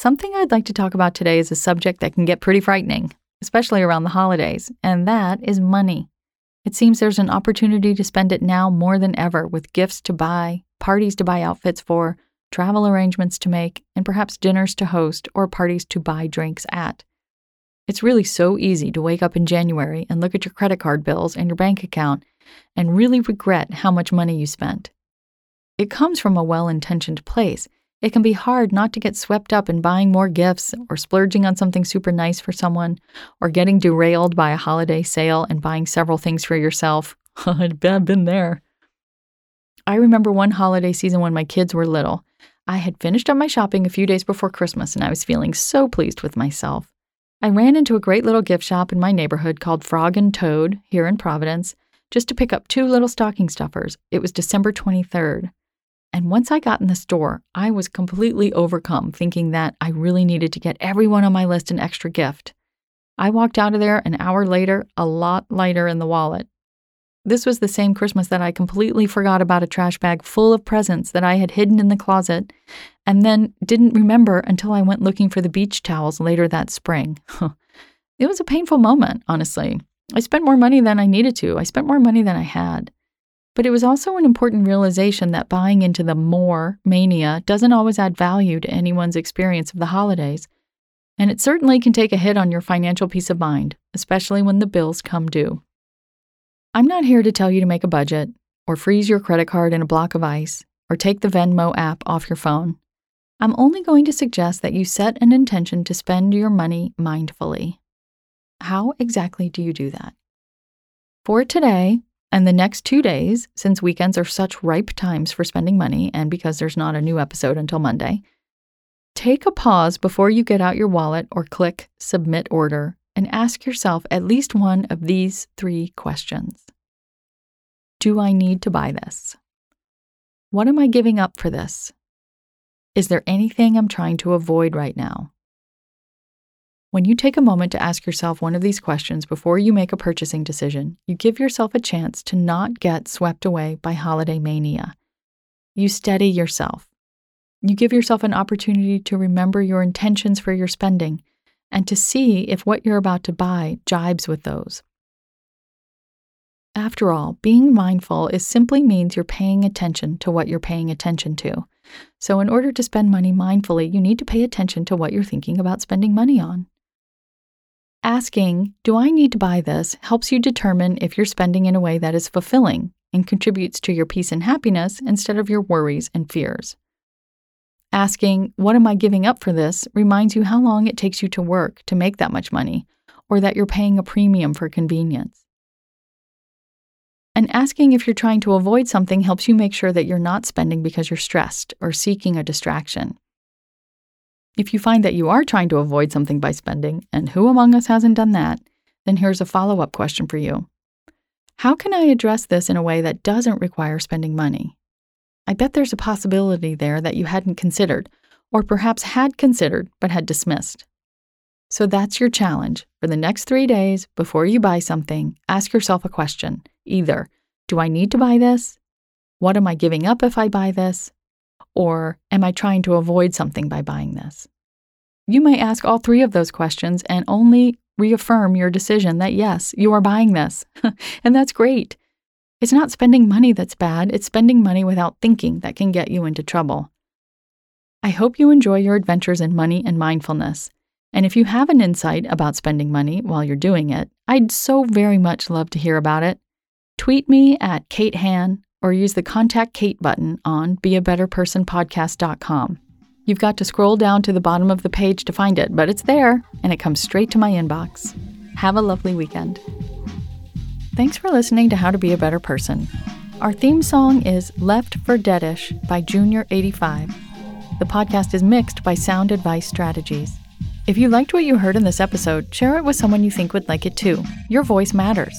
Something I'd like to talk about today is a subject that can get pretty frightening, especially around the holidays, and that is money. It seems there's an opportunity to spend it now more than ever with gifts to buy, parties to buy outfits for, travel arrangements to make, and perhaps dinners to host or parties to buy drinks at. It's really so easy to wake up in January and look at your credit card bills and your bank account and really regret how much money you spent. It comes from a well intentioned place it can be hard not to get swept up in buying more gifts or splurging on something super nice for someone or getting derailed by a holiday sale and buying several things for yourself. I've been there. I remember one holiday season when my kids were little. I had finished up my shopping a few days before Christmas and I was feeling so pleased with myself. I ran into a great little gift shop in my neighborhood called Frog and Toad here in Providence just to pick up two little stocking stuffers. It was December 23rd. And once I got in the store, I was completely overcome, thinking that I really needed to get everyone on my list an extra gift. I walked out of there an hour later, a lot lighter in the wallet. This was the same Christmas that I completely forgot about a trash bag full of presents that I had hidden in the closet and then didn't remember until I went looking for the beach towels later that spring. it was a painful moment, honestly. I spent more money than I needed to. I spent more money than I had. But it was also an important realization that buying into the more mania doesn't always add value to anyone's experience of the holidays. And it certainly can take a hit on your financial peace of mind, especially when the bills come due. I'm not here to tell you to make a budget, or freeze your credit card in a block of ice, or take the Venmo app off your phone. I'm only going to suggest that you set an intention to spend your money mindfully. How exactly do you do that? For today, and the next two days, since weekends are such ripe times for spending money and because there's not a new episode until Monday, take a pause before you get out your wallet or click Submit Order and ask yourself at least one of these three questions Do I need to buy this? What am I giving up for this? Is there anything I'm trying to avoid right now? When you take a moment to ask yourself one of these questions before you make a purchasing decision, you give yourself a chance to not get swept away by holiday mania. You steady yourself. You give yourself an opportunity to remember your intentions for your spending and to see if what you're about to buy jibes with those. After all, being mindful is simply means you're paying attention to what you're paying attention to. So, in order to spend money mindfully, you need to pay attention to what you're thinking about spending money on. Asking, Do I need to buy this? helps you determine if you're spending in a way that is fulfilling and contributes to your peace and happiness instead of your worries and fears. Asking, What am I giving up for this? reminds you how long it takes you to work to make that much money, or that you're paying a premium for convenience. And asking if you're trying to avoid something helps you make sure that you're not spending because you're stressed or seeking a distraction. If you find that you are trying to avoid something by spending, and who among us hasn't done that, then here's a follow up question for you How can I address this in a way that doesn't require spending money? I bet there's a possibility there that you hadn't considered, or perhaps had considered but had dismissed. So that's your challenge. For the next three days, before you buy something, ask yourself a question either Do I need to buy this? What am I giving up if I buy this? Or am I trying to avoid something by buying this? You may ask all three of those questions and only reaffirm your decision that yes, you are buying this. and that's great. It's not spending money that's bad, it's spending money without thinking that can get you into trouble. I hope you enjoy your adventures in money and mindfulness. And if you have an insight about spending money while you're doing it, I'd so very much love to hear about it. Tweet me at Kate Han or use the Contact Kate button on beabetterpersonpodcast.com. You've got to scroll down to the bottom of the page to find it, but it's there and it comes straight to my inbox. Have a lovely weekend. Thanks for listening to How to Be a Better Person. Our theme song is Left for Deadish by Junior85. The podcast is mixed by Sound Advice Strategies. If you liked what you heard in this episode, share it with someone you think would like it too. Your voice matters.